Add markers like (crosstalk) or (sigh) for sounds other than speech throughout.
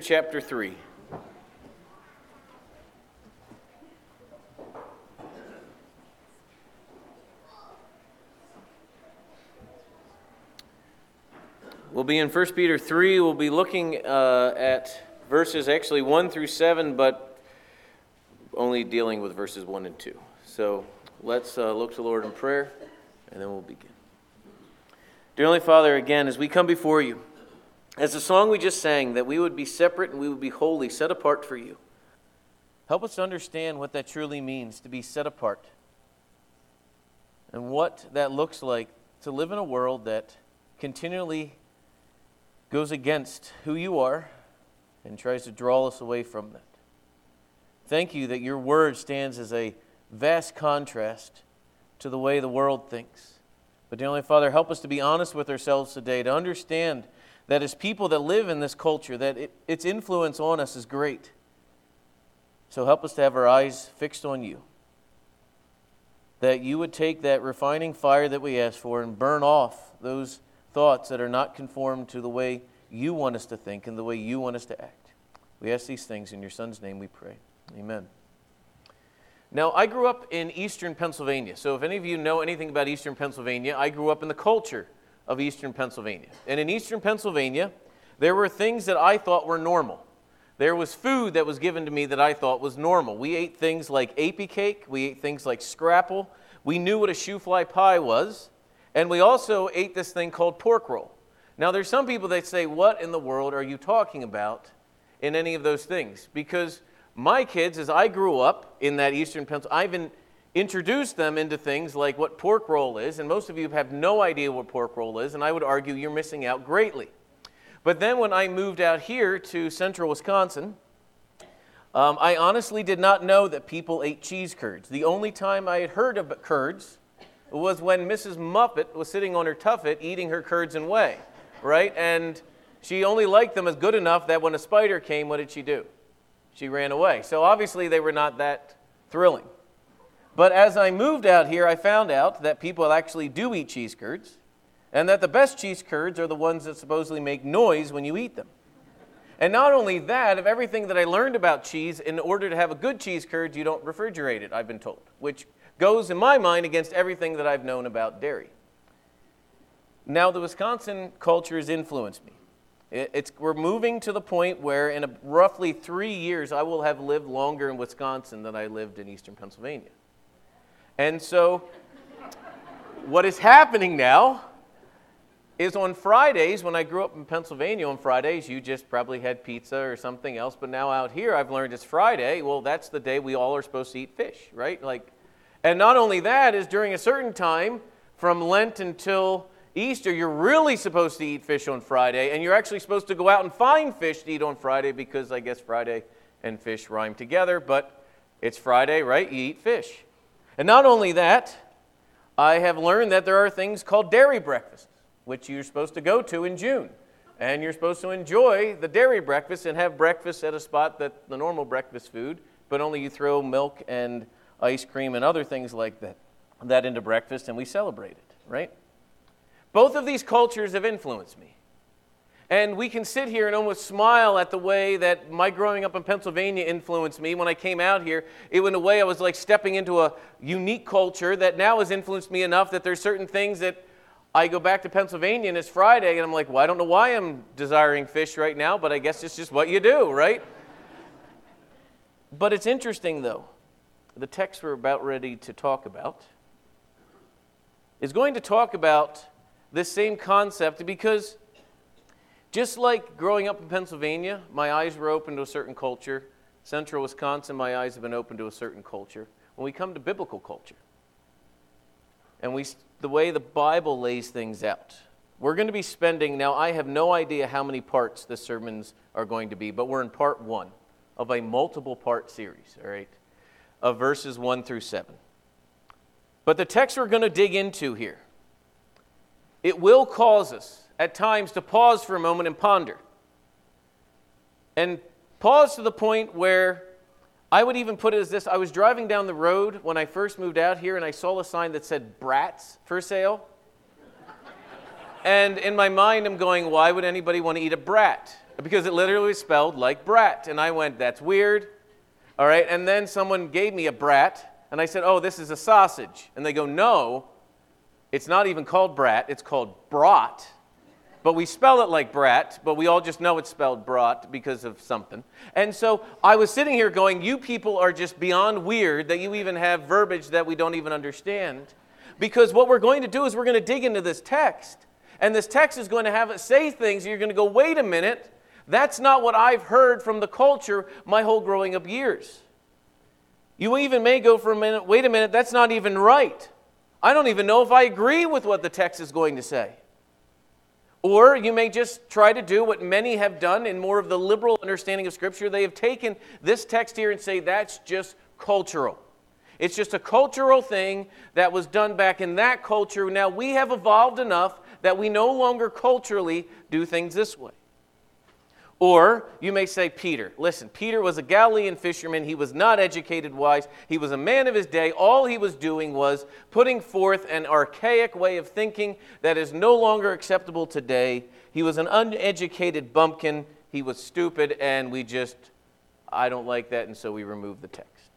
chapter 3. We'll be in 1 Peter 3. We'll be looking uh, at verses actually 1 through 7, but only dealing with verses 1 and 2. So let's uh, look to the Lord in prayer, and then we'll begin. Dear Heavenly Father, again, as we come before you, as the song we just sang, that we would be separate and we would be holy, set apart for you. Help us understand what that truly means to be set apart and what that looks like to live in a world that continually goes against who you are and tries to draw us away from that. Thank you that your word stands as a vast contrast to the way the world thinks. But, dear Heavenly Father, help us to be honest with ourselves today, to understand that as people that live in this culture, that it, its influence on us is great. So help us to have our eyes fixed on you. That you would take that refining fire that we ask for and burn off those thoughts that are not conformed to the way you want us to think and the way you want us to act. We ask these things in your Son's name we pray. Amen. Now, I grew up in eastern Pennsylvania. So, if any of you know anything about eastern Pennsylvania, I grew up in the culture of eastern Pennsylvania. And in eastern Pennsylvania, there were things that I thought were normal. There was food that was given to me that I thought was normal. We ate things like apy cake, we ate things like scrapple, we knew what a shoofly pie was, and we also ate this thing called pork roll. Now, there's some people that say, What in the world are you talking about in any of those things? Because my kids, as I grew up in that eastern Pennsylvania, I've introduce them into things like what pork roll is, and most of you have no idea what pork roll is, and I would argue you're missing out greatly. But then when I moved out here to central Wisconsin, um, I honestly did not know that people ate cheese curds. The only time I had heard of curds was when Mrs. Muffet was sitting on her tuffet eating her curds and whey, right? And she only liked them as good enough that when a spider came, what did she do? She ran away. So obviously they were not that thrilling. But as I moved out here, I found out that people actually do eat cheese curds, and that the best cheese curds are the ones that supposedly make noise when you eat them. And not only that, of everything that I learned about cheese, in order to have a good cheese curd, you don't refrigerate it, I've been told, which goes, in my mind, against everything that I've known about dairy. Now, the Wisconsin culture has influenced me. It's, we're moving to the point where, in a, roughly three years, I will have lived longer in Wisconsin than I lived in eastern Pennsylvania. And so, what is happening now is on Fridays, when I grew up in Pennsylvania, on Fridays, you just probably had pizza or something else. But now out here, I've learned it's Friday. Well, that's the day we all are supposed to eat fish, right? Like, and not only that, is during a certain time, from Lent until Easter, you're really supposed to eat fish on Friday, and you're actually supposed to go out and find fish to eat on Friday because I guess Friday and fish rhyme together, but it's Friday, right? You eat fish. And not only that, I have learned that there are things called dairy breakfasts, which you're supposed to go to in June. And you're supposed to enjoy the dairy breakfast and have breakfast at a spot that the normal breakfast food, but only you throw milk and ice cream and other things like that, that into breakfast and we celebrate it, right? Both of these cultures have influenced me. And we can sit here and almost smile at the way that my growing up in Pennsylvania influenced me. When I came out here, it, in a way, I was like stepping into a unique culture that now has influenced me enough that there's certain things that I go back to Pennsylvania and it's Friday, and I'm like, well, I don't know why I'm desiring fish right now, but I guess it's just what you do, right? but it's interesting, though. The text we're about ready to talk about is going to talk about this same concept because just like growing up in Pennsylvania, my eyes were open to a certain culture. Central Wisconsin, my eyes have been open to a certain culture. When we come to biblical culture, and we, the way the Bible lays things out, we're going to be spending, now I have no idea how many parts the sermons are going to be, but we're in part one of a multiple part series, all right, of verses one through seven. But the text we're going to dig into here, it will cause us at times to pause for a moment and ponder. And pause to the point where I would even put it as this I was driving down the road when I first moved out here and I saw a sign that said brats for sale. and in my mind, I'm going, why would anybody want to eat a brat? because it literally spelled like brat. And I went, that's weird. All right. And then someone gave me a brat, and I said, oh, this is a sausage. And they go, no, it's not even called brat, it's called brat. But we spell it like brat, but we all just know it's spelled brat because of something. And so I was sitting here going, You people are just beyond weird that you even have verbiage that we don't even understand. Because what we're going to do is we're going to dig into this text. And this text is going to have it say things, you're going to go, Wait a minute, that's not what I've heard from the culture my whole growing up years. You even may go for a minute, Wait a minute, that's not even right. I don't even know if I agree with what the text is going to say. Or you may just try to do what many have done in more of the liberal understanding of Scripture. They have taken this text here and say that's just cultural. It's just a cultural thing that was done back in that culture. Now we have evolved enough that we no longer culturally do things this way. Or you may say, Peter. Listen, Peter was a Galilean fisherman. He was not educated wise. He was a man of his day. All he was doing was putting forth an archaic way of thinking that is no longer acceptable today. He was an uneducated bumpkin. He was stupid, and we just, I don't like that, and so we remove the text.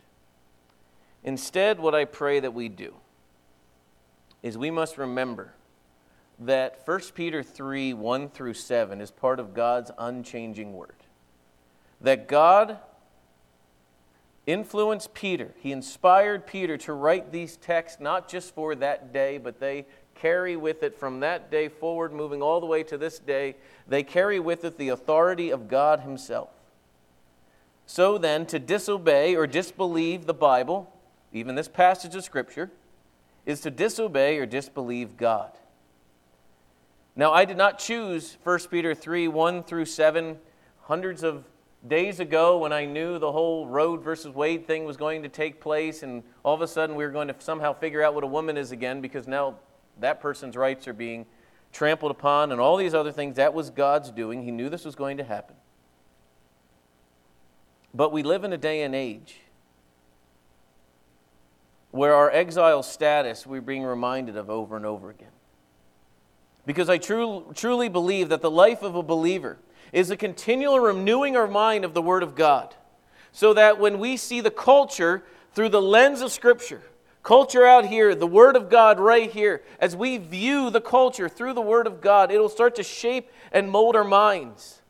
Instead, what I pray that we do is we must remember that 1 Peter 3 1 through 7 is part of God's unchanging word. That God influenced Peter, He inspired Peter to write these texts not just for that day, but they carry with it from that day forward, moving all the way to this day, they carry with it the authority of God Himself. So then, to disobey or disbelieve the Bible, even this passage of Scripture, is to disobey or disbelieve God. Now, I did not choose 1 Peter 3 1 through 7 hundreds of days ago when I knew the whole Roe versus Wade thing was going to take place, and all of a sudden we were going to somehow figure out what a woman is again because now that person's rights are being trampled upon and all these other things. That was God's doing. He knew this was going to happen. But we live in a day and age where our exile status we're being reminded of over and over again. Because I true, truly believe that the life of a believer is a continual renewing our mind of the Word of God. So that when we see the culture through the lens of Scripture, culture out here, the Word of God right here, as we view the culture through the Word of God, it'll start to shape and mold our minds.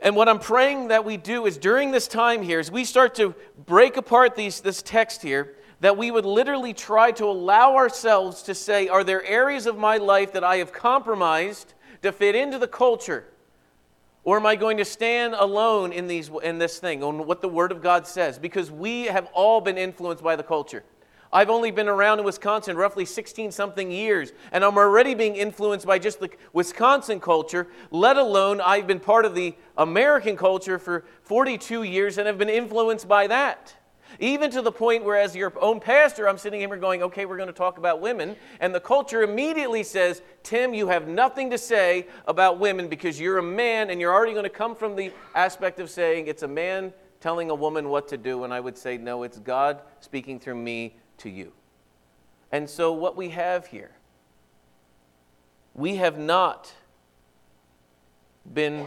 And what I'm praying that we do is during this time here, as we start to break apart these, this text here, that we would literally try to allow ourselves to say, Are there areas of my life that I have compromised to fit into the culture? Or am I going to stand alone in, these, in this thing, on what the Word of God says? Because we have all been influenced by the culture. I've only been around in Wisconsin roughly 16 something years, and I'm already being influenced by just the Wisconsin culture, let alone I've been part of the American culture for 42 years and have been influenced by that. Even to the point where, as your own pastor, I'm sitting here going, okay, we're going to talk about women. And the culture immediately says, Tim, you have nothing to say about women because you're a man and you're already going to come from the aspect of saying it's a man telling a woman what to do. And I would say, no, it's God speaking through me to you. And so, what we have here, we have not been,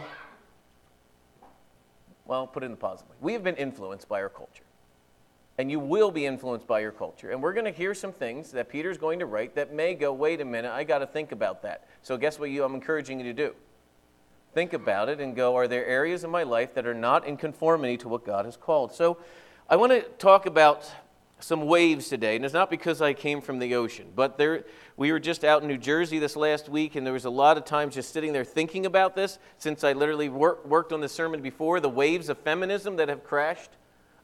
well, put it in the positive way. We have been influenced by our culture and you will be influenced by your culture. And we're going to hear some things that Peter's going to write that may go, wait a minute, I got to think about that. So, guess what you, I'm encouraging you to do? Think about it and go, are there areas in my life that are not in conformity to what God has called? So, I want to talk about some waves today, and it's not because I came from the ocean, but there, we were just out in New Jersey this last week, and there was a lot of times just sitting there thinking about this since I literally work, worked on the sermon before the waves of feminism that have crashed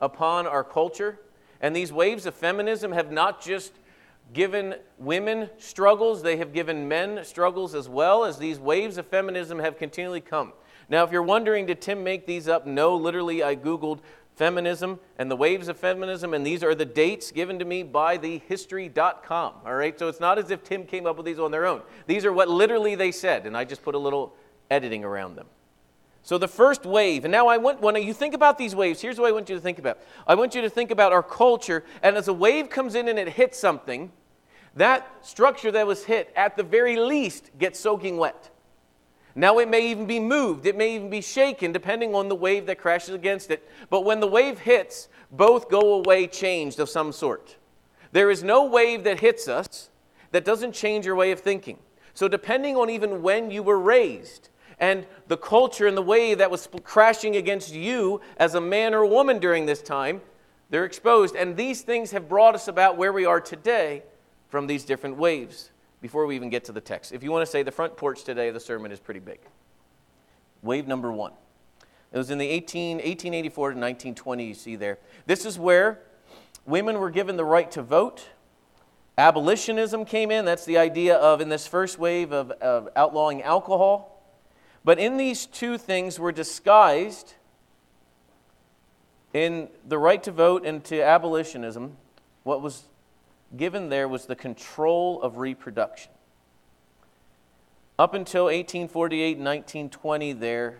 upon our culture. And these waves of feminism have not just given women struggles, they have given men struggles as well, as these waves of feminism have continually come. Now, if you're wondering, did Tim make these up? No, literally, I Googled feminism and the waves of feminism, and these are the dates given to me by thehistory.com. All right, so it's not as if Tim came up with these on their own. These are what literally they said, and I just put a little editing around them. So the first wave, and now I want when you think about these waves, here's what I want you to think about. I want you to think about our culture, and as a wave comes in and it hits something, that structure that was hit at the very least gets soaking wet. Now it may even be moved, it may even be shaken, depending on the wave that crashes against it. But when the wave hits, both go away changed of some sort. There is no wave that hits us that doesn't change your way of thinking. So, depending on even when you were raised and the culture and the wave that was crashing against you as a man or a woman during this time, they're exposed. And these things have brought us about where we are today from these different waves before we even get to the text. If you want to say the front porch today the sermon is pretty big. Wave number one. It was in the 18, 1884 to 1920, you see there. This is where women were given the right to vote. Abolitionism came in. That's the idea of, in this first wave, of, of outlawing alcohol. But in these two things were disguised in the right to vote and to abolitionism. What was given there was the control of reproduction. Up until 1848 and 1920, there,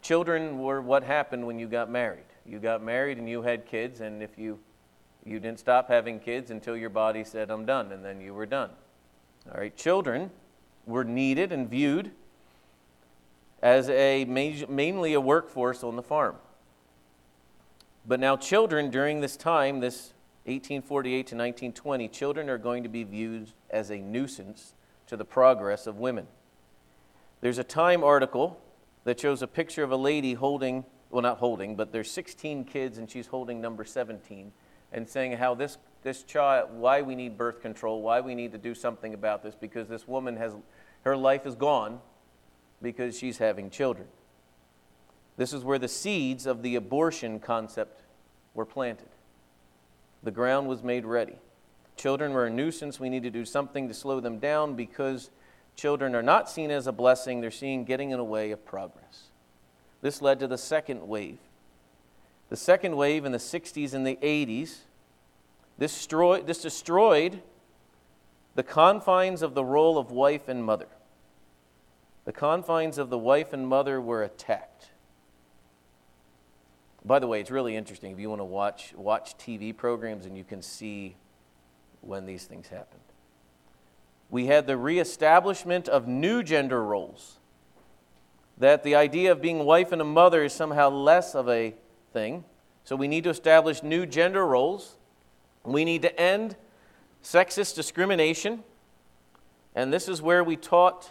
children were what happened when you got married. You got married and you had kids, and if you you didn't stop having kids until your body said, I'm done, and then you were done. All right, children were needed and viewed as a mainly a workforce on the farm. But now, children during this time, this 1848 to 1920, children are going to be viewed as a nuisance to the progress of women. There's a Time article that shows a picture of a lady holding, well, not holding, but there's 16 kids and she's holding number 17 and saying how this, this child, why we need birth control, why we need to do something about this, because this woman has, her life is gone because she's having children. This is where the seeds of the abortion concept were planted. The ground was made ready. Children were a nuisance. We need to do something to slow them down because children are not seen as a blessing, they're seen getting in the way of progress. This led to the second wave. The second wave in the 60s and the 80s, this destroyed, destroyed the confines of the role of wife and mother. The confines of the wife and mother were attacked. By the way, it's really interesting if you want to watch, watch TV programs and you can see when these things happened. We had the reestablishment of new gender roles. That the idea of being wife and a mother is somehow less of a thing. So we need to establish new gender roles. We need to end sexist discrimination. And this is where we taught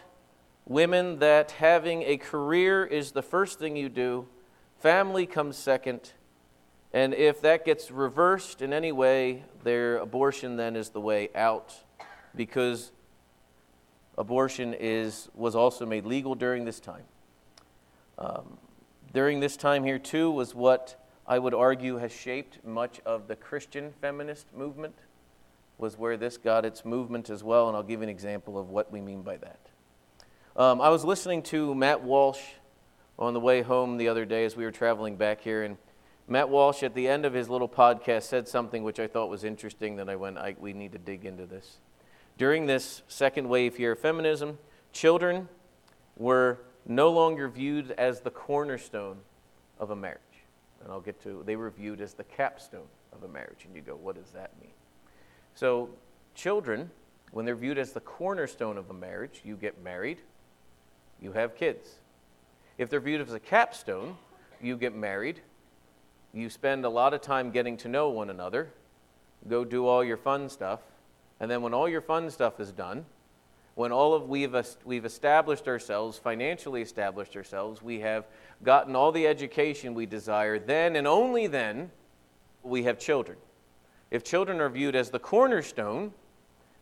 women that having a career is the first thing you do Family comes second. And if that gets reversed in any way, their abortion then is the way out because abortion is, was also made legal during this time. Um, during this time here, too, was what I would argue has shaped much of the Christian feminist movement, was where this got its movement as well, and I'll give you an example of what we mean by that. Um, I was listening to Matt Walsh on the way home the other day as we were traveling back here, and Matt Walsh at the end of his little podcast said something which I thought was interesting that I went, I, we need to dig into this. During this second wave here of feminism, children were no longer viewed as the cornerstone of a marriage. And I'll get to, they were viewed as the capstone of a marriage. And you go, what does that mean? So, children, when they're viewed as the cornerstone of a marriage, you get married, you have kids. If they're viewed as a capstone, you get married, you spend a lot of time getting to know one another, go do all your fun stuff, and then when all your fun stuff is done, when all of we've, we've established ourselves, financially established ourselves, we have gotten all the education we desire, then and only then we have children. If children are viewed as the cornerstone,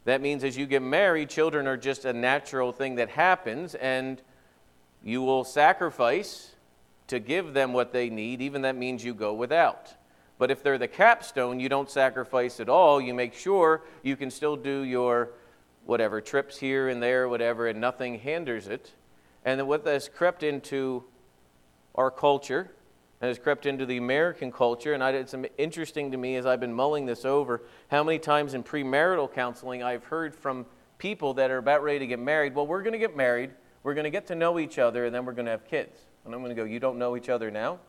that means as you get married, children are just a natural thing that happens, and you will sacrifice to give them what they need, even that means you go without. But if they're the capstone, you don't sacrifice at all. You make sure you can still do your whatever trips here and there, whatever, and nothing hinders it. And what has crept into our culture and has crept into the American culture, and it's interesting to me as I've been mulling this over, how many times in premarital counseling I've heard from people that are about ready to get married, well, we're going to get married we're going to get to know each other, and then we're going to have kids. And I'm going to go, You don't know each other now?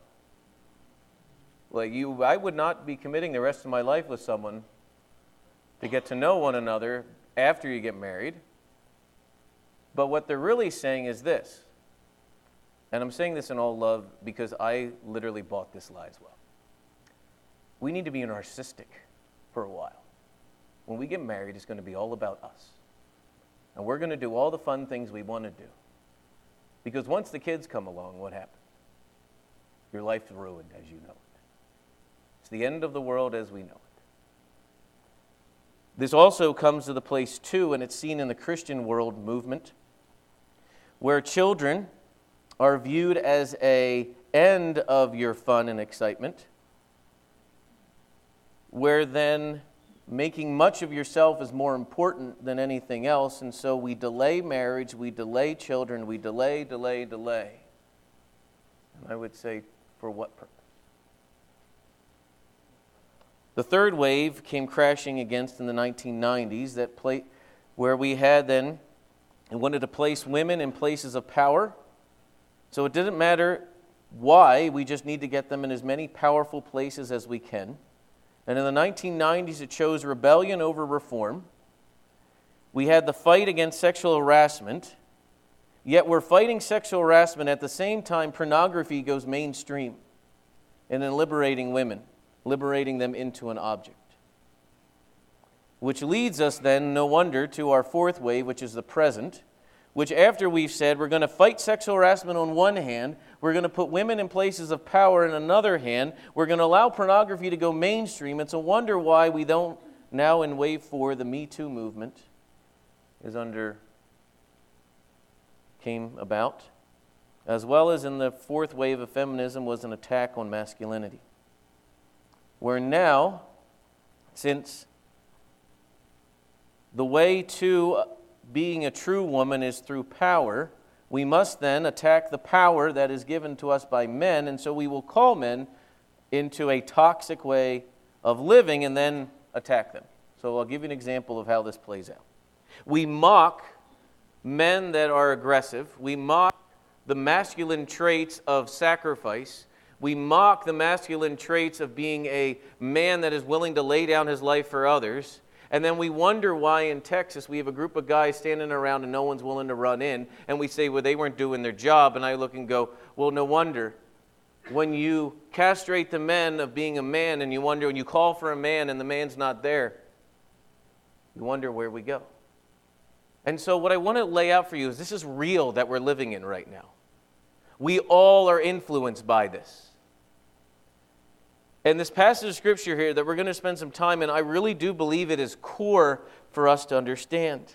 Like you, I would not be committing the rest of my life with someone to get to know one another after you get married. But what they're really saying is this and I'm saying this in all love because I literally bought this lie as well. We need to be narcissistic for a while. When we get married, it's going to be all about us. And we're going to do all the fun things we want to do. Because once the kids come along, what happens? Your life's ruined as you know it. It's the end of the world as we know it. This also comes to the place, too, and it's seen in the Christian world movement, where children are viewed as a end of your fun and excitement, where then making much of yourself is more important than anything else, and so we delay marriage, we delay children, we delay, delay, delay. And I would say, for what purpose? The third wave came crashing against in the 1990s, that pla- where we had then and wanted to place women in places of power. So it didn't matter why, we just need to get them in as many powerful places as we can. And in the 1990s, it chose rebellion over reform. We had the fight against sexual harassment, yet we're fighting sexual harassment at the same time pornography goes mainstream and in liberating women, liberating them into an object. Which leads us then, no wonder, to our fourth wave, which is the present which after we've said we're going to fight sexual harassment on one hand, we're going to put women in places of power in another hand, we're going to allow pornography to go mainstream. It's a wonder why we don't now in wave four, the Me Too movement is under came about, as well as in the fourth wave of feminism was an attack on masculinity. Where now, since the way to being a true woman is through power, we must then attack the power that is given to us by men, and so we will call men into a toxic way of living and then attack them. So I'll give you an example of how this plays out. We mock men that are aggressive, we mock the masculine traits of sacrifice. We mock the masculine traits of being a man that is willing to lay down his life for others. And then we wonder why in Texas we have a group of guys standing around and no one's willing to run in. And we say, well, they weren't doing their job. And I look and go, well, no wonder. When you castrate the men of being a man and you wonder, when you call for a man and the man's not there, you wonder where we go. And so, what I want to lay out for you is this is real that we're living in right now. We all are influenced by this. And this passage of scripture here that we're going to spend some time in, I really do believe it is core for us to understand.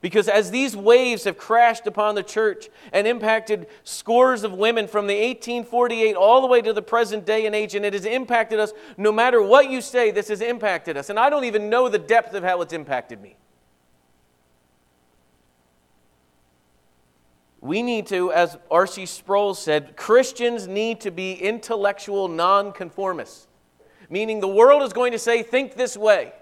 Because as these waves have crashed upon the church and impacted scores of women from the 1848 all the way to the present day and age, and it has impacted us, no matter what you say, this has impacted us. And I don't even know the depth of how it's impacted me. We need to, as R.C. Sproul said, Christians need to be intellectual nonconformists. Meaning the world is going to say, think this way.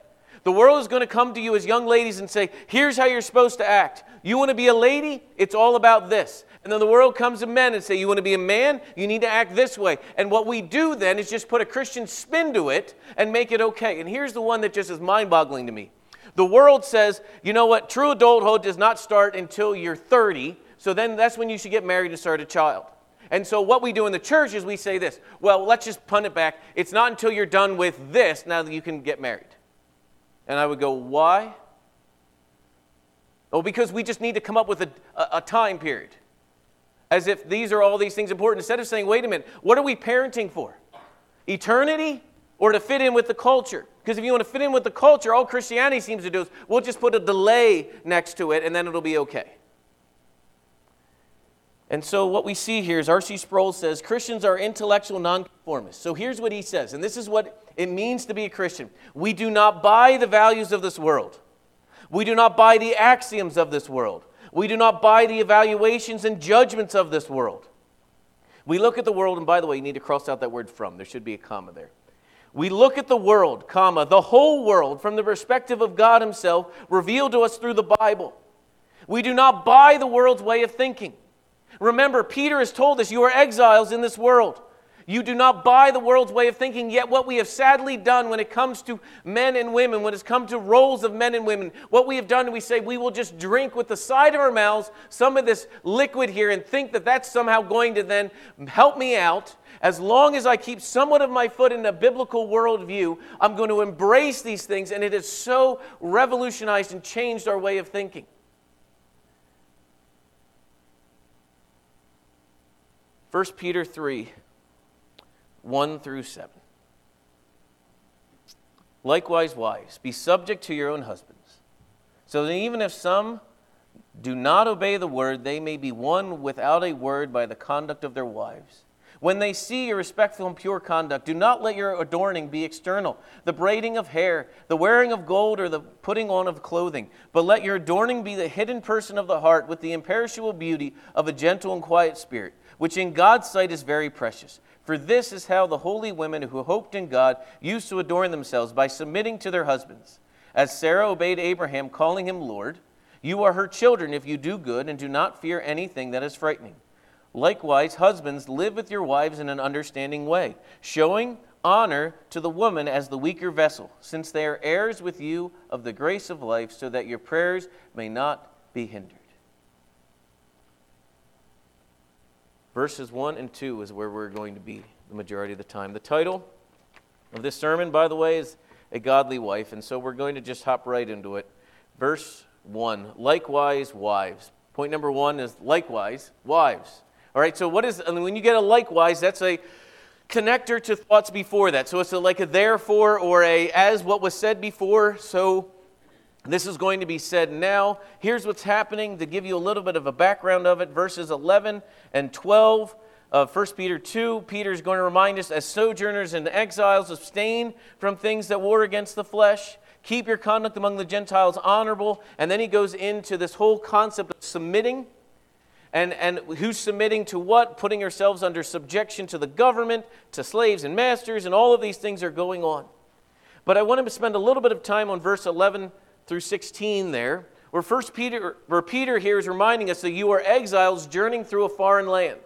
The world is going to come to you as young ladies and say, here's how you're supposed to act. You want to be a lady? It's all about this. And then the world comes to men and say, you want to be a man? You need to act this way. And what we do then is just put a Christian spin to it and make it okay. And here's the one that just is mind boggling to me. The world says, you know what? True adulthood does not start until you're 30 so then that's when you should get married and start a child. And so what we do in the church is we say this well, let's just punt it back. It's not until you're done with this now that you can get married. And I would go, why? Oh, because we just need to come up with a, a time period. As if these are all these things important. Instead of saying, wait a minute, what are we parenting for? Eternity or to fit in with the culture? Because if you want to fit in with the culture, all Christianity seems to do is we'll just put a delay next to it and then it'll be okay. And so, what we see here is R.C. Sproul says Christians are intellectual nonconformists. So, here's what he says, and this is what it means to be a Christian we do not buy the values of this world, we do not buy the axioms of this world, we do not buy the evaluations and judgments of this world. We look at the world, and by the way, you need to cross out that word from. There should be a comma there. We look at the world, comma, the whole world from the perspective of God Himself revealed to us through the Bible. We do not buy the world's way of thinking. Remember, Peter has told us, You are exiles in this world. You do not buy the world's way of thinking. Yet, what we have sadly done when it comes to men and women, when it's come to roles of men and women, what we have done, we say we will just drink with the side of our mouths some of this liquid here and think that that's somehow going to then help me out. As long as I keep somewhat of my foot in a biblical worldview, I'm going to embrace these things, and it has so revolutionized and changed our way of thinking. 1 Peter 3 1 through 7. Likewise, wives, be subject to your own husbands, so that even if some do not obey the word, they may be won without a word by the conduct of their wives. When they see your respectful and pure conduct, do not let your adorning be external, the braiding of hair, the wearing of gold, or the putting on of clothing, but let your adorning be the hidden person of the heart with the imperishable beauty of a gentle and quiet spirit, which in God's sight is very precious. For this is how the holy women who hoped in God used to adorn themselves by submitting to their husbands. As Sarah obeyed Abraham, calling him Lord, you are her children if you do good and do not fear anything that is frightening. Likewise, husbands, live with your wives in an understanding way, showing honor to the woman as the weaker vessel, since they are heirs with you of the grace of life, so that your prayers may not be hindered. Verses 1 and 2 is where we're going to be the majority of the time. The title of this sermon, by the way, is A Godly Wife, and so we're going to just hop right into it. Verse 1 Likewise, wives. Point number one is likewise, wives. All right, so what is, when you get a likewise, that's a connector to thoughts before that. So it's a, like a therefore or a as what was said before. So this is going to be said now. Here's what's happening to give you a little bit of a background of it. Verses 11 and 12 of 1 Peter 2. Peter is going to remind us as sojourners and exiles, abstain from things that war against the flesh. Keep your conduct among the Gentiles honorable. And then he goes into this whole concept of submitting. And, and who's submitting to what? Putting ourselves under subjection to the government, to slaves and masters, and all of these things are going on. But I want to spend a little bit of time on verse 11 through 16 there, where First Peter, where Peter here is reminding us that you are exiles journeying through a foreign land.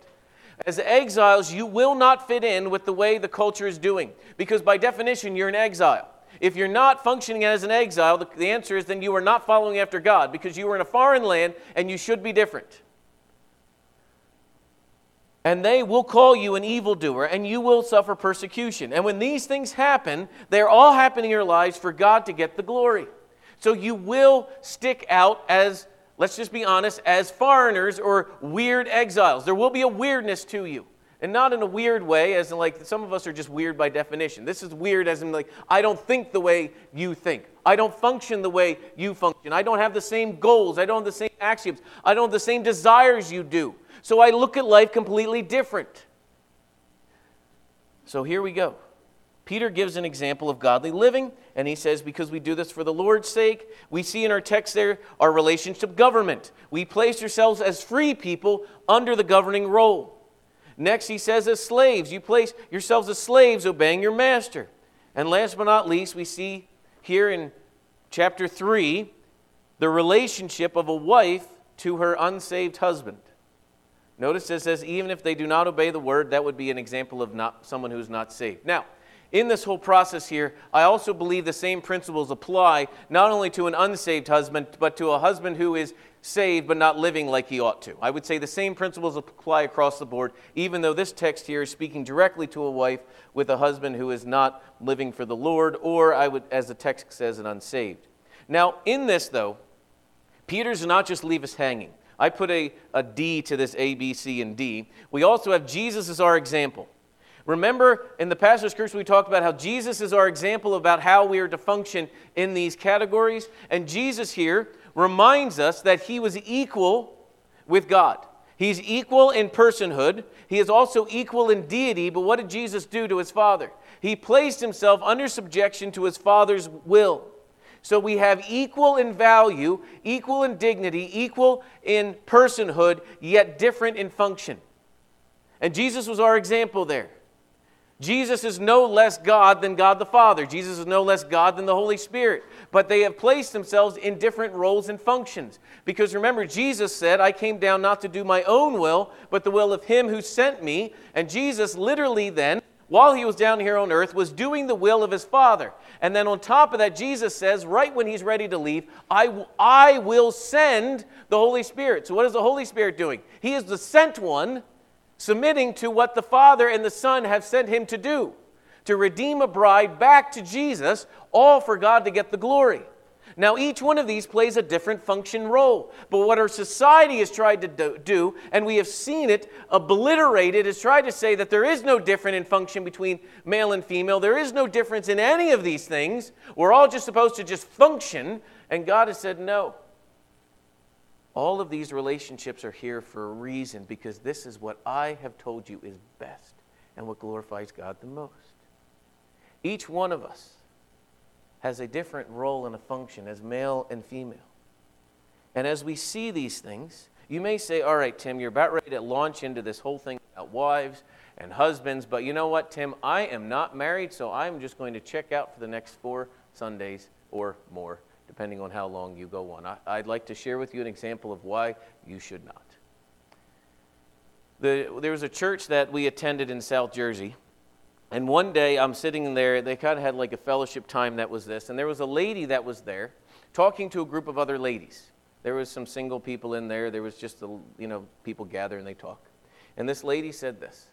As exiles, you will not fit in with the way the culture is doing, because by definition, you're an exile. If you're not functioning as an exile, the, the answer is then you are not following after God, because you are in a foreign land and you should be different. And they will call you an evildoer, and you will suffer persecution. And when these things happen, they're all happening in your lives for God to get the glory. So you will stick out as, let's just be honest, as foreigners or weird exiles. There will be a weirdness to you. And not in a weird way, as in like some of us are just weird by definition. This is weird as in like, I don't think the way you think. I don't function the way you function. I don't have the same goals. I don't have the same axioms. I don't have the same desires you do. So I look at life completely different. So here we go. Peter gives an example of godly living, and he says, because we do this for the Lord's sake, we see in our text there our relationship government. We place ourselves as free people under the governing role. Next, he says, as slaves, you place yourselves as slaves, obeying your master. And last but not least, we see here in chapter 3 the relationship of a wife to her unsaved husband. Notice it says, even if they do not obey the word, that would be an example of not, someone who's not saved. Now, in this whole process here, I also believe the same principles apply not only to an unsaved husband, but to a husband who is saved but not living like he ought to. I would say the same principles apply across the board, even though this text here is speaking directly to a wife with a husband who is not living for the Lord, or I would, as the text says, an unsaved. Now, in this, though, Peter does not just leave us hanging. I put a, a D to this A, B, C, and D. We also have Jesus as our example. Remember in the pastor scripture we talked about how Jesus is our example about how we are to function in these categories. And Jesus here reminds us that he was equal with God. He's equal in personhood. He is also equal in deity. But what did Jesus do to his Father? He placed himself under subjection to his Father's will. So we have equal in value, equal in dignity, equal in personhood, yet different in function. And Jesus was our example there. Jesus is no less God than God the Father. Jesus is no less God than the Holy Spirit. But they have placed themselves in different roles and functions. Because remember, Jesus said, I came down not to do my own will, but the will of Him who sent me. And Jesus literally then, while he was down here on earth, was doing the will of his Father. And then on top of that, Jesus says, right when he's ready to leave, I, I will send the Holy Spirit. So what is the Holy Spirit doing? He is the sent one submitting to what the Father and the Son have sent him to do to redeem a bride back to Jesus, all for God to get the glory. Now, each one of these plays a different function role. But what our society has tried to do, and we have seen it obliterated, is try to say that there is no difference in function between male and female. There is no difference in any of these things. We're all just supposed to just function. And God has said, no. All of these relationships are here for a reason because this is what I have told you is best and what glorifies God the most. Each one of us has a different role and a function as male and female. And as we see these things, you may say, All right, Tim, you're about ready to launch into this whole thing about wives and husbands, but you know what, Tim? I am not married, so I'm just going to check out for the next four Sundays or more depending on how long you go on. I, would like to share with you an example of why you should not. The, there was a church that we attended in South Jersey, and one day I'm sitting there, they kind of had like a fellowship time that was this, and there was a lady that was there talking to a group of other ladies. There was some single people in there, there was just, the, you know, people gather and they talk. And this lady said this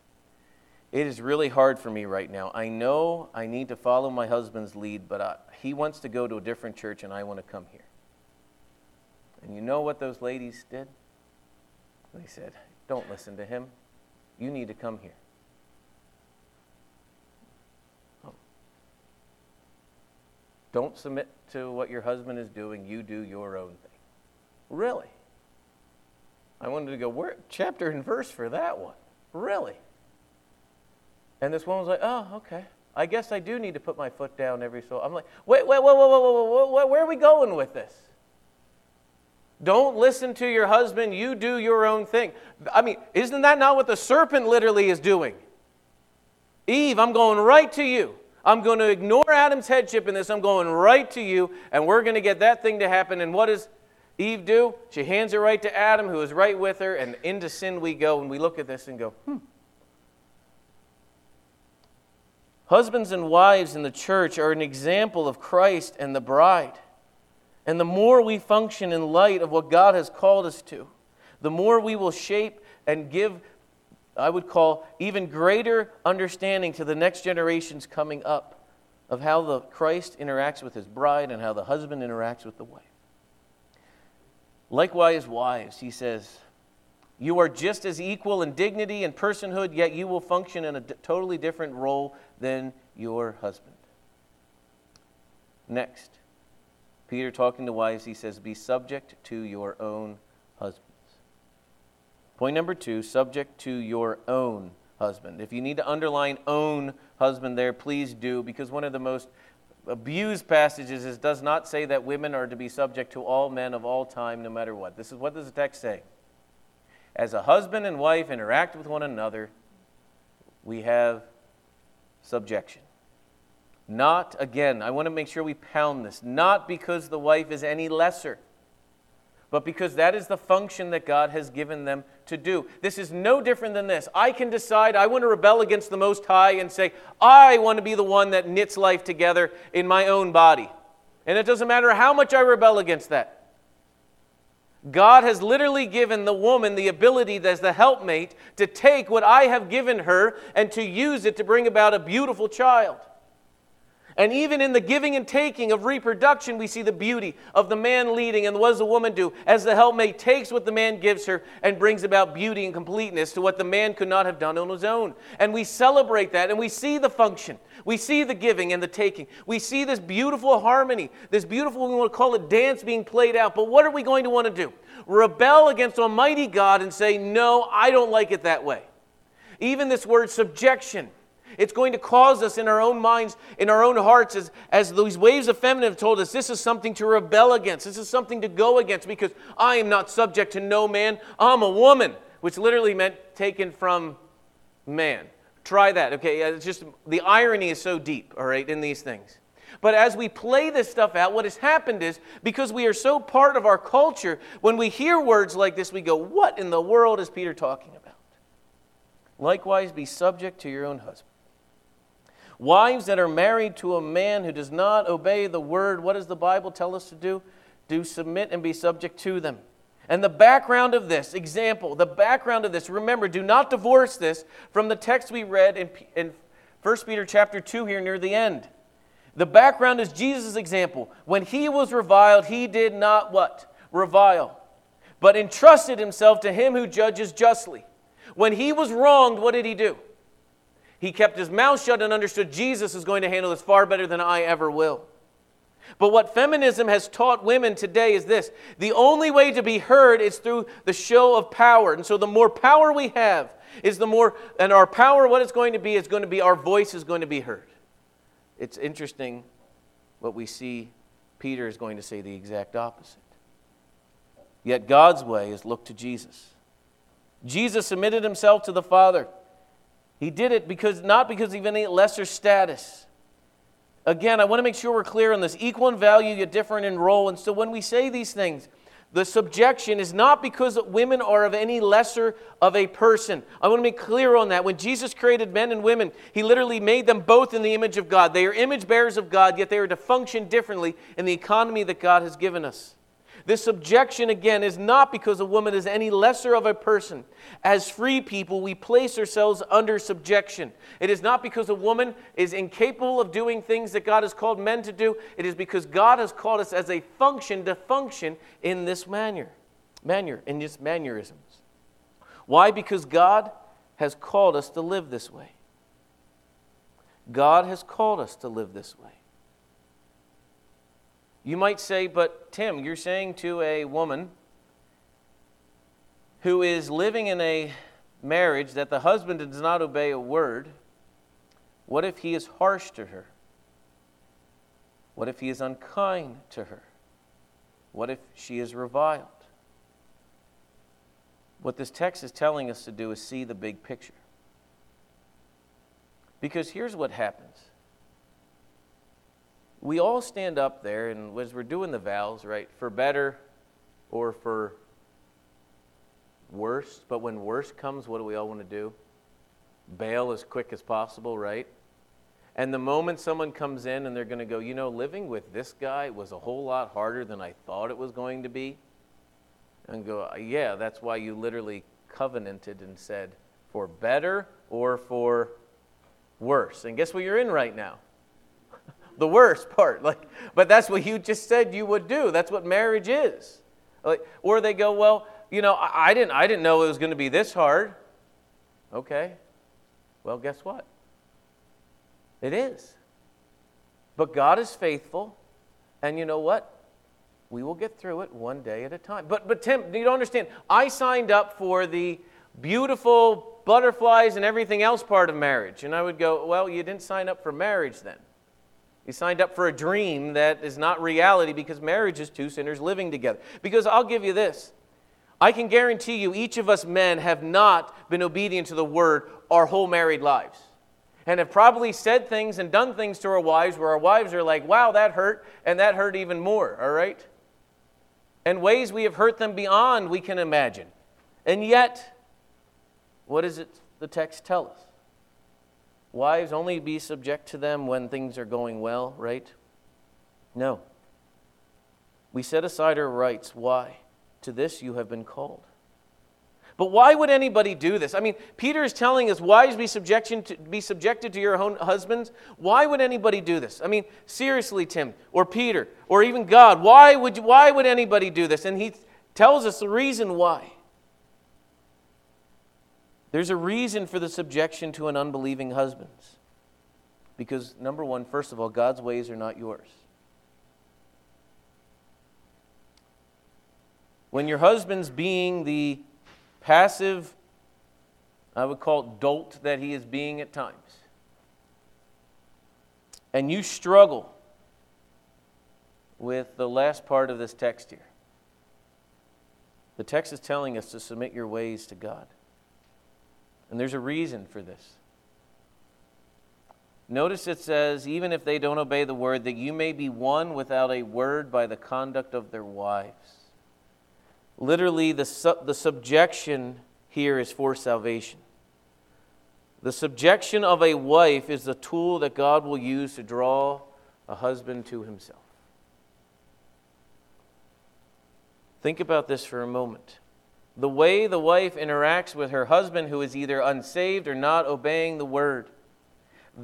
it is really hard for me right now. I know I need to follow my husband's lead, but I, he wants to go to a different church and I want to come here. And you know what those ladies did? They said, Don't listen to him. You need to come here. Oh. Don't submit to what your husband is doing. You do your own thing. Really? I wanted to go, where, chapter and verse for that one. Really? And this woman was like, oh, okay. I guess I do need to put my foot down every so. I'm like, wait, wait, wait, wait, wait, wait, wait, where are we going with this? Don't listen to your husband. You do your own thing. I mean, isn't that not what the serpent literally is doing? Eve, I'm going right to you. I'm going to ignore Adam's headship in this. I'm going right to you, and we're going to get that thing to happen. And what does Eve do? She hands it right to Adam, who is right with her, and into sin we go. And we look at this and go, hmm. Husbands and wives in the church are an example of Christ and the bride. And the more we function in light of what God has called us to, the more we will shape and give, I would call, even greater understanding to the next generations coming up of how the Christ interacts with his bride and how the husband interacts with the wife. Likewise, wives, he says, you are just as equal in dignity and personhood, yet you will function in a d- totally different role than your husband. Next, Peter talking to wives, he says, Be subject to your own husbands. Point number two subject to your own husband. If you need to underline own husband there, please do, because one of the most abused passages is does not say that women are to be subject to all men of all time, no matter what. This is what does the text say? As a husband and wife interact with one another, we have subjection. Not, again, I want to make sure we pound this, not because the wife is any lesser, but because that is the function that God has given them to do. This is no different than this. I can decide I want to rebel against the Most High and say, I want to be the one that knits life together in my own body. And it doesn't matter how much I rebel against that. God has literally given the woman the ability as the helpmate to take what I have given her and to use it to bring about a beautiful child. And even in the giving and taking of reproduction, we see the beauty of the man leading. And what does the woman do? As the helpmate takes what the man gives her and brings about beauty and completeness to what the man could not have done on his own. And we celebrate that and we see the function. We see the giving and the taking. We see this beautiful harmony, this beautiful, we want to call it dance being played out. But what are we going to want to do? Rebel against Almighty God and say, No, I don't like it that way. Even this word subjection it's going to cause us in our own minds, in our own hearts, as, as these waves of feminine have told us, this is something to rebel against. This is something to go against because I am not subject to no man. I'm a woman, which literally meant taken from man, Try that, okay? It's just the irony is so deep, all right, in these things. But as we play this stuff out, what has happened is because we are so part of our culture, when we hear words like this, we go, What in the world is Peter talking about? Likewise, be subject to your own husband. Wives that are married to a man who does not obey the word, what does the Bible tell us to do? Do submit and be subject to them. And the background of this, example, the background of this, remember, do not divorce this from the text we read in, in 1 Peter chapter 2 here near the end. The background is Jesus' example. When he was reviled, he did not what? Revile, but entrusted himself to him who judges justly. When he was wronged, what did he do? He kept his mouth shut and understood Jesus is going to handle this far better than I ever will. But what feminism has taught women today is this the only way to be heard is through the show of power. And so the more power we have, is the more, and our power, what it's going to be, is going to be our voice is going to be heard. It's interesting what we see Peter is going to say the exact opposite. Yet God's way is look to Jesus. Jesus submitted himself to the Father. He did it because not because of any lesser status. Again, I want to make sure we're clear on this. Equal in value, yet different in role. And so when we say these things, the subjection is not because women are of any lesser of a person. I want to be clear on that. When Jesus created men and women, he literally made them both in the image of God. They are image bearers of God, yet they are to function differently in the economy that God has given us. This subjection, again, is not because a woman is any lesser of a person. As free people, we place ourselves under subjection. It is not because a woman is incapable of doing things that God has called men to do. It is because God has called us as a function to function in this manner, manner in this mannerisms. Why? Because God has called us to live this way. God has called us to live this way. You might say, but Tim, you're saying to a woman who is living in a marriage that the husband does not obey a word, what if he is harsh to her? What if he is unkind to her? What if she is reviled? What this text is telling us to do is see the big picture. Because here's what happens we all stand up there, and as we're doing the vows, right, for better or for worse, but when worse comes, what do we all want to do? Bail as quick as possible, right? And the moment someone comes in and they're going to go, you know, living with this guy was a whole lot harder than I thought it was going to be, and go, yeah, that's why you literally covenanted and said, for better or for worse. And guess what you're in right now? The worst (laughs) part. Like, but that's what you just said you would do. That's what marriage is. Like, or they go, well, you know, I, I didn't, I didn't know it was going to be this hard. Okay. Well, guess what? It is. But God is faithful, and you know what? We will get through it one day at a time. But, but Tim, you don't understand. I signed up for the beautiful butterflies and everything else part of marriage. And I would go, well, you didn't sign up for marriage then. You signed up for a dream that is not reality because marriage is two sinners living together. Because I'll give you this I can guarantee you, each of us men have not been obedient to the word our whole married lives. And have probably said things and done things to our wives where our wives are like, wow, that hurt, and that hurt even more, all right? And ways we have hurt them beyond we can imagine. And yet, what does it, the text tell us? Wives, only be subject to them when things are going well, right? No. We set aside our rights. Why? To this you have been called. But why would anybody do this? I mean, Peter is telling us, wives, be, to, be subjected to your own husbands. Why would anybody do this? I mean, seriously, Tim, or Peter, or even God, why would, you, why would anybody do this? And he tells us the reason why. There's a reason for the subjection to an unbelieving husband. Because, number one, first of all, God's ways are not yours. When your husband's being the passive, I would call it dolt that he is being at times, and you struggle with the last part of this text here, the text is telling us to submit your ways to God. And there's a reason for this. Notice it says, even if they don't obey the word, that you may be won without a word by the conduct of their wives. Literally, the, the subjection here is for salvation. The subjection of a wife is the tool that God will use to draw a husband to himself. Think about this for a moment. The way the wife interacts with her husband, who is either unsaved or not obeying the word,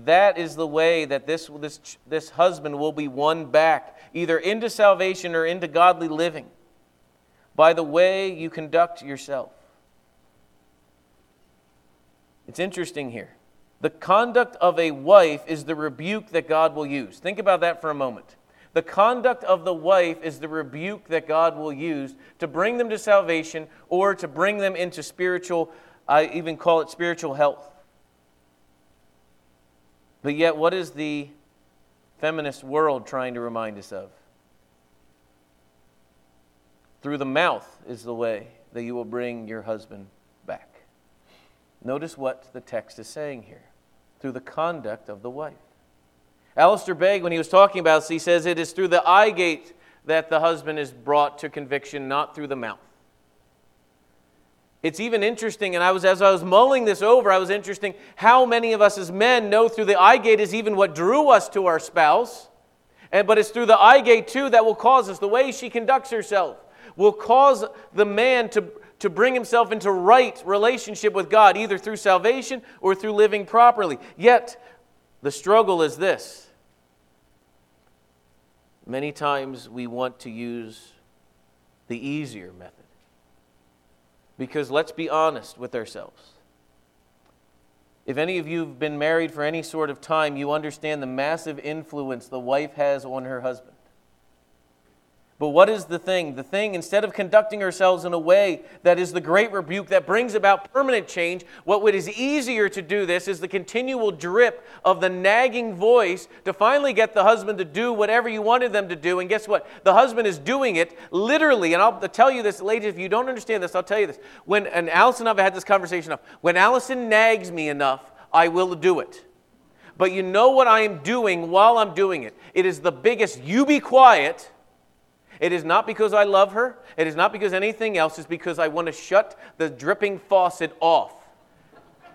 that is the way that this, this, this husband will be won back, either into salvation or into godly living, by the way you conduct yourself. It's interesting here. The conduct of a wife is the rebuke that God will use. Think about that for a moment. The conduct of the wife is the rebuke that God will use to bring them to salvation or to bring them into spiritual, I even call it spiritual health. But yet, what is the feminist world trying to remind us of? Through the mouth is the way that you will bring your husband back. Notice what the text is saying here through the conduct of the wife. Alistair Begg, when he was talking about this, he says it is through the eye gate that the husband is brought to conviction, not through the mouth. It's even interesting, and I was as I was mulling this over, I was interesting how many of us as men know through the eye gate is even what drew us to our spouse. And, but it's through the eye gate too that will cause us, the way she conducts herself, will cause the man to, to bring himself into right relationship with God, either through salvation or through living properly. Yet, the struggle is this many times we want to use the easier method. Because let's be honest with ourselves. If any of you have been married for any sort of time, you understand the massive influence the wife has on her husband. But what is the thing? The thing, instead of conducting ourselves in a way that is the great rebuke that brings about permanent change, what is easier to do this is the continual drip of the nagging voice to finally get the husband to do whatever you wanted them to do. And guess what? The husband is doing it literally. And I'll tell you this, ladies, if you don't understand this, I'll tell you this. When, and Allison and I have had this conversation of, when Allison nags me enough, I will do it. But you know what I am doing while I'm doing it? It is the biggest, you be quiet it is not because I love her. It is not because anything else. It's because I want to shut the dripping faucet off.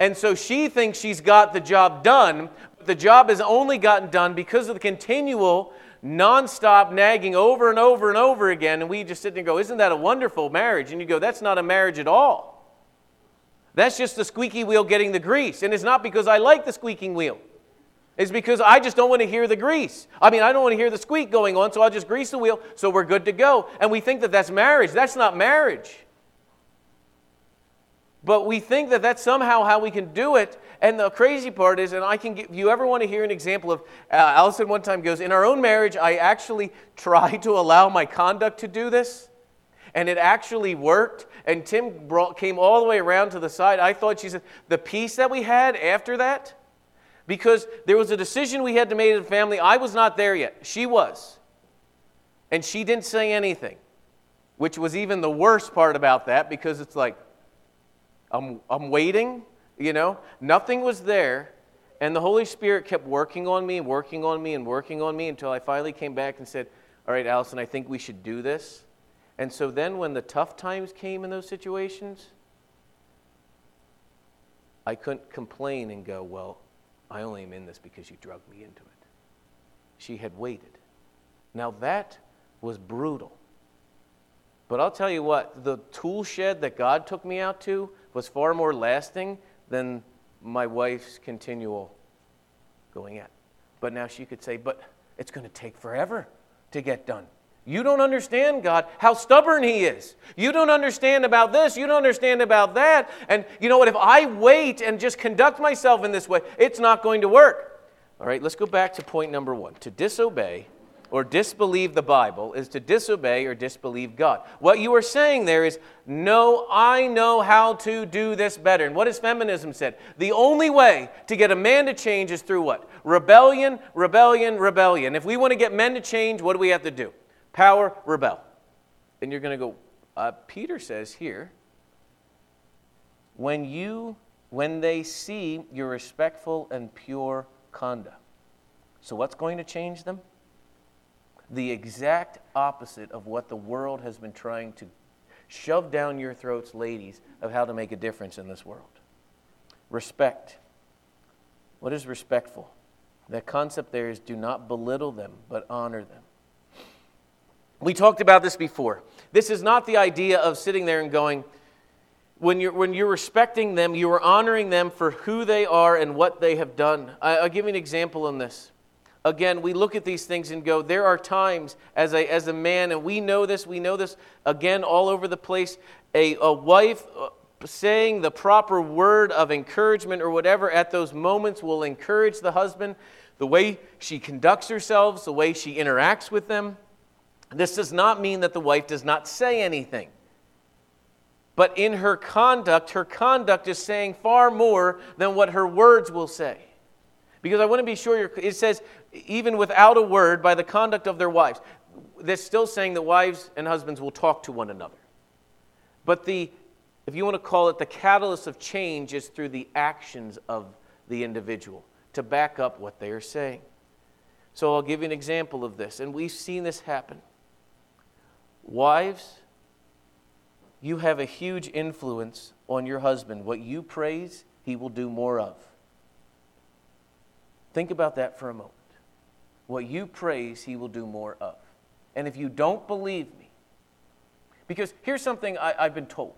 And so she thinks she's got the job done. But the job has only gotten done because of the continual, nonstop nagging over and over and over again. And we just sit there and go, Isn't that a wonderful marriage? And you go, That's not a marriage at all. That's just the squeaky wheel getting the grease. And it's not because I like the squeaking wheel is because I just don't want to hear the grease. I mean, I don't want to hear the squeak going on, so I'll just grease the wheel so we're good to go. And we think that that's marriage. That's not marriage. But we think that that's somehow how we can do it. And the crazy part is, and I can give, you ever want to hear an example of, uh, Allison one time goes, in our own marriage, I actually (laughs) tried to allow my conduct to do this. And it actually worked. And Tim brought, came all the way around to the side. I thought, she said, the peace that we had after that, because there was a decision we had to make as a family. I was not there yet. She was. And she didn't say anything, which was even the worst part about that because it's like, I'm, I'm waiting, you know? Nothing was there. And the Holy Spirit kept working on me and working on me and working on me until I finally came back and said, All right, Allison, I think we should do this. And so then when the tough times came in those situations, I couldn't complain and go, Well, I only am in this because you drug me into it. She had waited. Now that was brutal. But I'll tell you what, the tool shed that God took me out to was far more lasting than my wife's continual going at. But now she could say, but it's going to take forever to get done. You don't understand, God, how stubborn He is. You don't understand about this. You don't understand about that. And you know what? If I wait and just conduct myself in this way, it's not going to work. All right, let's go back to point number one. To disobey or disbelieve the Bible is to disobey or disbelieve God. What you are saying there is, no, I know how to do this better. And what has feminism said? The only way to get a man to change is through what? Rebellion, rebellion, rebellion. If we want to get men to change, what do we have to do? Power, rebel. And you're going to go, uh, Peter says here, when you when they see your respectful and pure conduct. So, what's going to change them? The exact opposite of what the world has been trying to shove down your throats, ladies, of how to make a difference in this world. Respect. What is respectful? The concept there is do not belittle them, but honor them. We talked about this before. This is not the idea of sitting there and going, when you're, when you're respecting them, you are honoring them for who they are and what they have done. I, will give you an example on this. Again, we look at these things and go, there are times as a, as a man, and we know this, we know this again all over the place, a, a wife uh, saying the proper word of encouragement or whatever at those moments will encourage the husband. The way she conducts herself, the way she interacts with them. This does not mean that the wife does not say anything. But in her conduct, her conduct is saying far more than what her words will say. Because I want to be sure it says, even without a word, by the conduct of their wives. They're still saying that wives and husbands will talk to one another. But the, if you want to call it the catalyst of change, is through the actions of the individual to back up what they are saying. So I'll give you an example of this, and we've seen this happen. Wives, you have a huge influence on your husband. What you praise, he will do more of. Think about that for a moment. What you praise, he will do more of. And if you don't believe me, because here's something I, have been told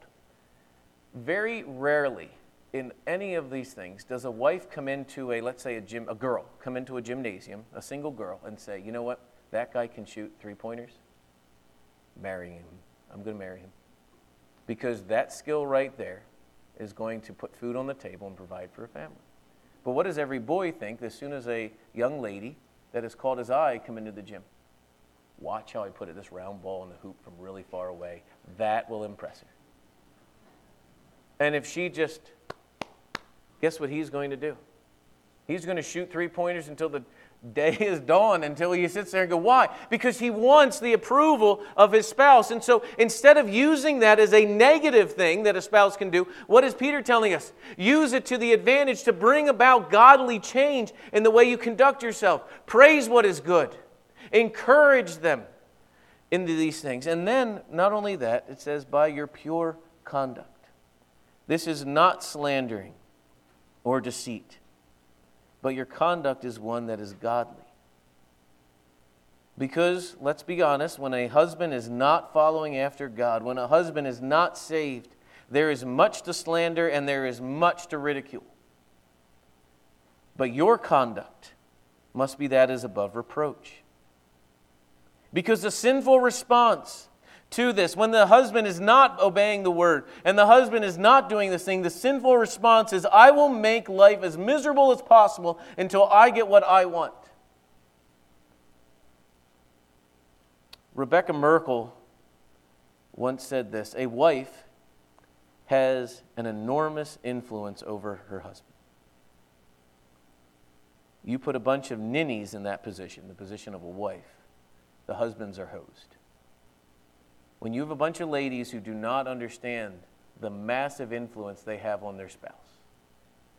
very rarely in any of these things does a wife come into a, let's say, a gym, a girl come into a gymnasium, a single girl, and say, you know what, that guy can shoot three pointers marrying him. I'm going to marry him. Because that skill right there is going to put food on the table and provide for a family. But what does every boy think as soon as a young lady that has caught his eye come into the gym? Watch how I put it, this round ball in the hoop from really far away. That will impress her. And if she just, guess what he's going to do? He's going to shoot three pointers until the day is dawn until he sits there and go why? Because he wants the approval of his spouse. And so instead of using that as a negative thing that a spouse can do what is peter telling us? Use it to the advantage to bring about godly change in the way you conduct yourself. Praise what is good. Encourage them in these things. And then not only that it says by your pure conduct. This is not slandering or deceit but your conduct is one that is godly. Because, let's be honest, when a husband is not following after God, when a husband is not saved, there is much to slander and there is much to ridicule. But your conduct must be that is above reproach. Because the sinful response to this. When the husband is not obeying the word and the husband is not doing this thing, the sinful response is, I will make life as miserable as possible until I get what I want. Rebekah Merkle once said this A wife has an enormous influence over her husband. You put a bunch of ninnies in that position, the position of a wife, the husbands are hosed when you have a bunch of ladies who do not understand the massive influence they have on their spouse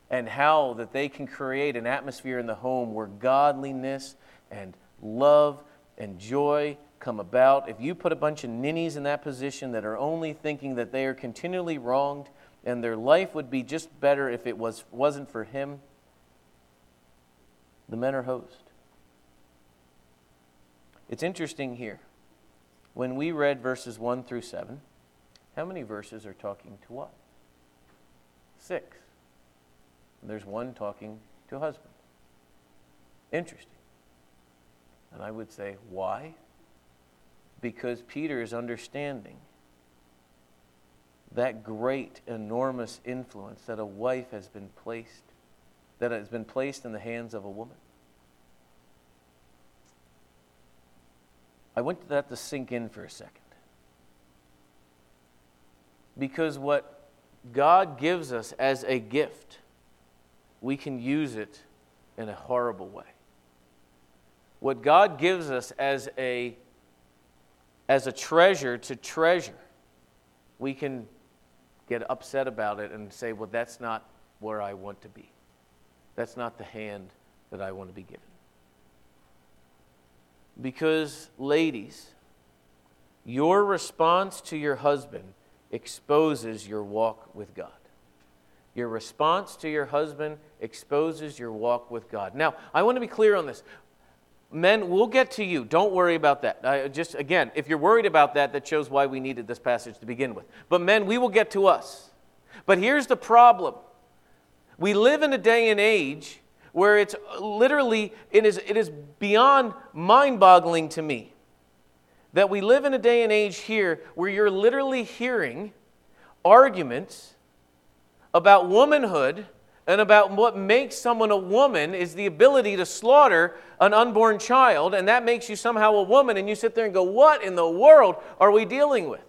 and how that they can create an atmosphere in the home where godliness and love and joy come about. If you put a bunch of ninnies in that position that are only thinking that they are continually wronged and their life would be just better if it was, wasn't for him the men are host it's interesting here when we read verses 1 through 7, how many verses are talking to what? Six. And there's one talking to husband. Interesting. And I would say, why? Because Peter is understanding that great, enormous influence that a wife has been placed, that has been placed in the hands of a woman. I want that to sink in for a second. Because what God gives us as a gift, we can use it in a horrible way. What God gives us as a, as a treasure to treasure, we can get upset about it and say, well, that's not where I want to be. That's not the hand that I want to be given. Because, ladies, your response to your husband exposes your walk with God. Your response to your husband exposes your walk with God. Now, I want to be clear on this. Men, we'll get to you. Don't worry about that. I just again, if you're worried about that, that shows why we needed this passage to begin with. But men, we will get to us. But here's the problem. We live in a day and age where it's literally it is it is beyond mind-boggling to me that we live in a day and age here where you're literally hearing arguments about womanhood and about what makes someone a woman is the ability to slaughter an unborn child, and that makes you somehow a woman, and you sit there and go, What in the world are we dealing with?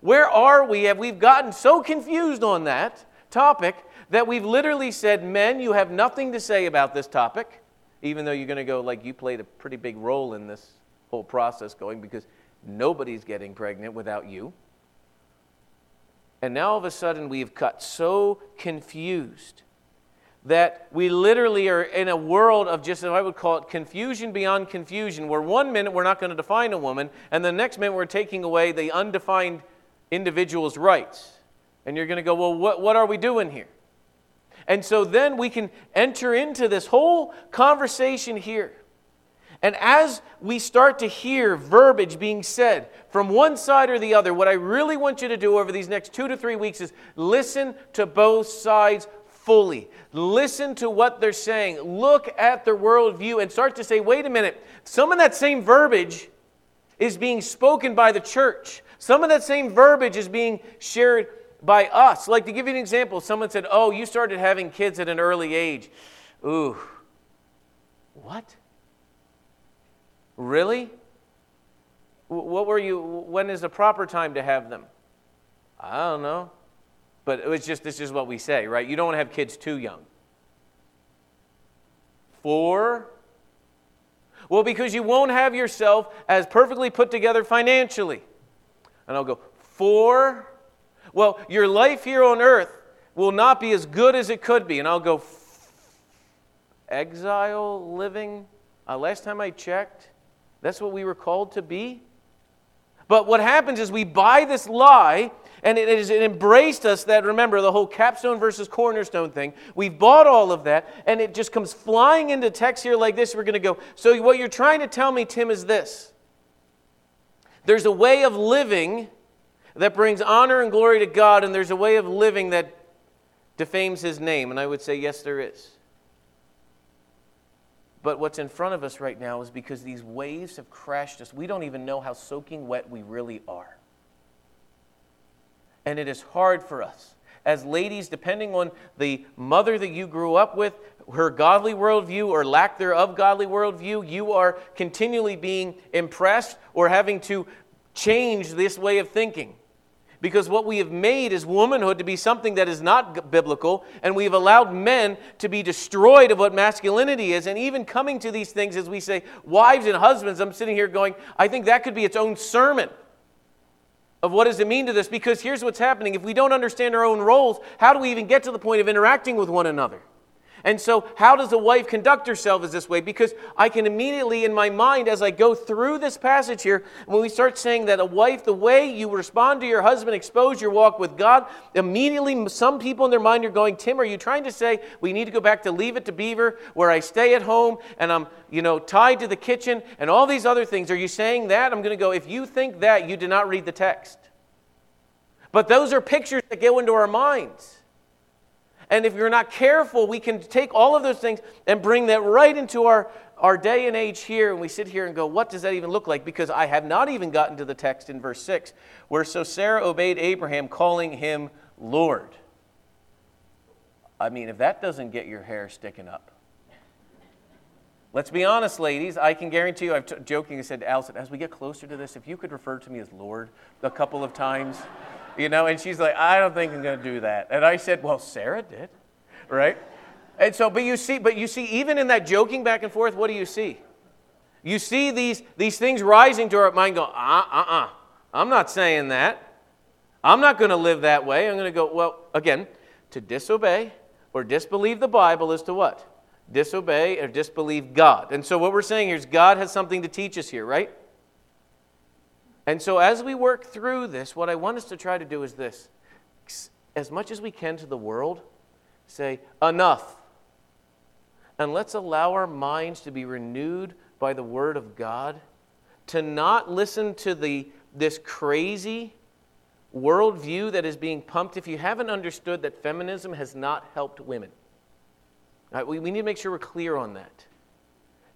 Where are we? Have we've gotten so confused on that topic that we've literally said, Men, you have nothing to say about this topic, even though you're going to go like you played a pretty big role in this whole process going because nobody's getting pregnant without you. And now all of a sudden we've got so confused that we literally are in a world of just, I would call it confusion beyond confusion, where one minute we're not going to define a woman, and the next minute we're taking away the undefined individual's rights. And you're going to go, well, what, what are we doing here? And so then we can enter into this whole conversation here. And as we start to hear verbiage being said from one side or the other, what I really want you to do over these next two to three weeks is listen to both sides fully. Listen to what they're saying. Look at their worldview and start to say, wait a minute, some of that same verbiage is being spoken by the church. Some of that same verbiage is being shared by us. Like to give you an example, someone said, Oh, you started having kids at an early age. Ooh, what? Really? What were you, when is the proper time to have them? I don't know. But it was just, this is what we say, right? You don't want to have kids too young. Four? Well, because you won't have yourself as perfectly put together financially. And I'll go, Four? Well, your life here on earth will not be as good as it could be. And I'll go, Exile living? Uh, last time I checked, that's what we were called to be. But what happens is we buy this lie and it has embraced us that, remember, the whole capstone versus cornerstone thing. We've bought all of that, and it just comes flying into text here like this. We're going to go, so what you're trying to tell me, Tim, is this there's a way of living that brings honor and glory to God, and there's a way of living that defames his name. And I would say, yes, there is. But what's in front of us right now is because these waves have crashed us, we don't even know how soaking wet we really are. And it is hard for us. As ladies, depending on the mother that you grew up with, her godly worldview or lack thereof godly worldview, you are continually being impressed or having to change this way of thinking. Because what we have made is womanhood to be something that is not biblical, and we've allowed men to be destroyed of what masculinity is. And even coming to these things, as we say, wives and husbands, I'm sitting here going, I think that could be its own sermon of what does it mean to this? Because here's what's happening. If we don't understand our own roles how do we even get to the point of interacting with one another and so how does a wife conduct herself is this way? Because i can immediately in my mind as i go through this passage here when we start saying that a wife the way you respond to your husband expose your walk with god immediately some people in their mind are going tim are you trying to say we need to go back to leave it to beaver where i stay at home and i'm you know tied to the kitchen and all these other things? Are you saying that? I'm going to go if you think that you did not read the text. But those are pictures that go into our minds. And if you're not careful, we can take all of those things and bring that right into our, our day and age here. And we sit here and go, what does that even look like? Because I have not even gotten to the text in verse 6, where so Sarah obeyed Abraham, calling him Lord. I mean, if that doesn't get your hair sticking up. Let's be honest, ladies. I can guarantee you, I've t- joking, I said to Allison, as we get closer to this, if you could refer to me as Lord a couple of times you know, and she's like, I don't think I'm going to do that. And I said, well, Sarah did, right? And so, but you see, but you see, even in that joking back and forth, what do you see? You see these, these things rising to our mind, go, uh, uh, uh, I'm not saying that. I'm not going to live that way. I'm going to go, well, again, to disobey or disbelieve the Bible is to what? disobey or disbelieve God. And so, what we're saying here is God has something to teach us here, right? And so, as we work through this, what I want us to try to do is this as much as we can to the world, say, enough. And let's allow our minds to be renewed by the Word of God, to not listen to the, this crazy worldview that is being pumped. If you haven't understood that feminism has not helped women, right, we, we need to make sure we're clear on that.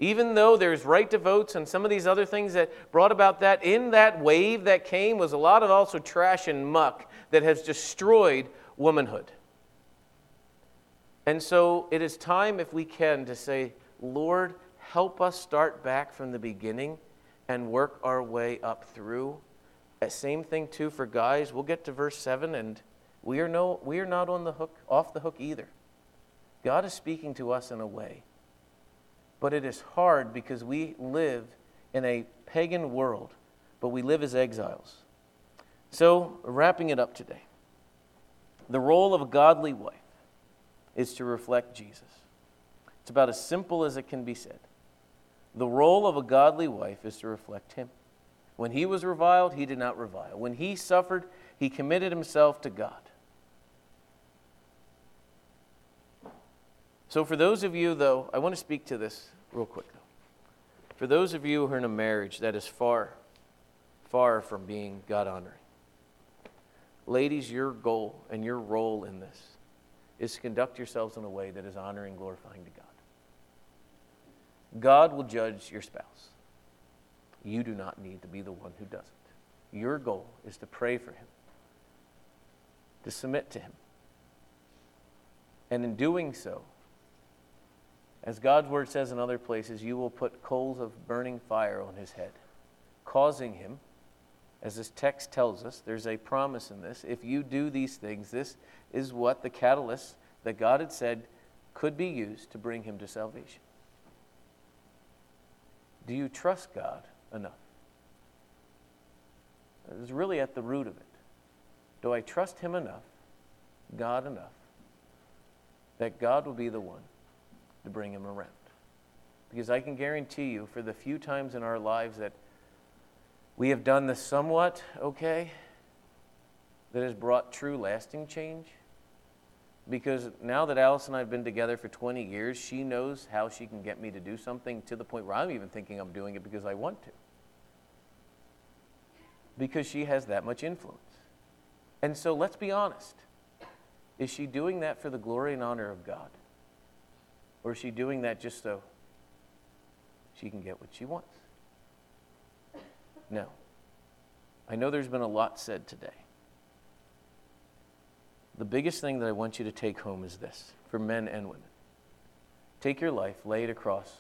Even though there's right to votes and some of these other things that brought about that, in that wave that came was a lot of also trash and muck that has destroyed womanhood. And so it is time, if we can, to say, Lord, help us start back from the beginning and work our way up through. That same thing too for guys. We'll get to verse 7 and we are no we are not on the hook off the hook either. God is speaking to us in a way but it is hard because we live in a pagan world, but we live as exiles. So, wrapping it up today, the role of a godly wife is to reflect Jesus. It's about as simple as it can be said. The role of a godly wife is to reflect him. When he was reviled, he did not revile. When he suffered, he committed himself to God. So, for those of you, though, I want to speak to this real quick, though. For those of you who are in a marriage that is far, far from being God honoring, ladies, your goal and your role in this is to conduct yourselves in a way that is honoring, and glorifying to God. God will judge your spouse. You do not need to be the one who does it. Your goal is to pray for him, to submit to him. And in doing so, as God's word says in other places, you will put coals of burning fire on his head, causing him, as this text tells us, there's a promise in this. If you do these things, this is what the catalyst that God had said could be used to bring him to salvation. Do you trust God enough? It's really at the root of it. Do I trust him enough, God enough, that God will be the one to bring him around. Because I can guarantee you, for the few times in our lives that we have done this somewhat okay, that has brought true lasting change. Because now that Alice and I have been together for 20 years, she knows how she can get me to do something to the point where I'm even thinking I'm doing it because I want to. Because she has that much influence. And so let's be honest. Is she doing that for the glory and honor of God? Or is she doing that just so she can get what she wants? No. I know there's been a lot said today. The biggest thing that I want you to take home is this for men and women. Take your life, lay it across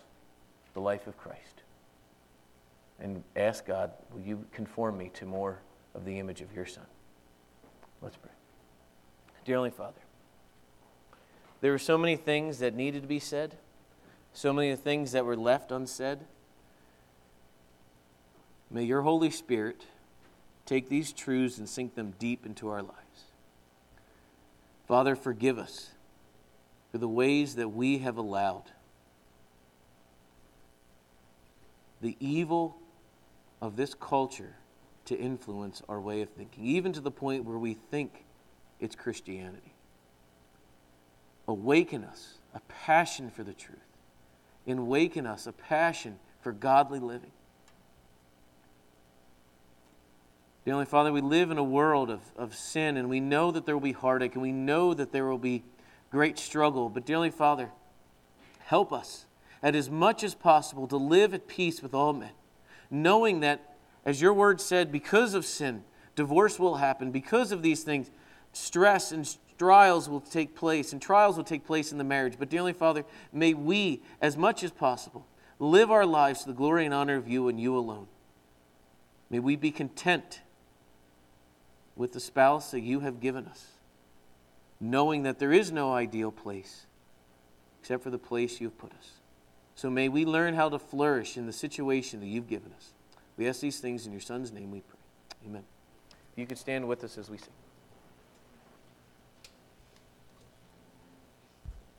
the life of Christ, and ask God, will you conform me to more of the image of your Son? Let's pray. Dear Heavenly Father, there were so many things that needed to be said, so many things that were left unsaid. May your Holy Spirit take these truths and sink them deep into our lives. Father, forgive us for the ways that we have allowed the evil of this culture to influence our way of thinking, even to the point where we think it's Christianity. Awaken us a passion for the truth. And awaken us a passion for godly living. Dear Heavenly Father, we live in a world of, of sin, and we know that there will be heartache, and we know that there will be great struggle. But, dearly Father, help us at as much as possible to live at peace with all men, knowing that, as your word said, because of sin, divorce will happen. Because of these things, stress and trials will take place, and trials will take place in the marriage. But, dearly Father, may we, as much as possible, live our lives to the glory and honor of you and you alone. May we be content with the spouse that you have given us, knowing that there is no ideal place except for the place you've put us. So may we learn how to flourish in the situation that you've given us. We ask these things in your Son's name we pray. Amen. If you could stand with us as we sing.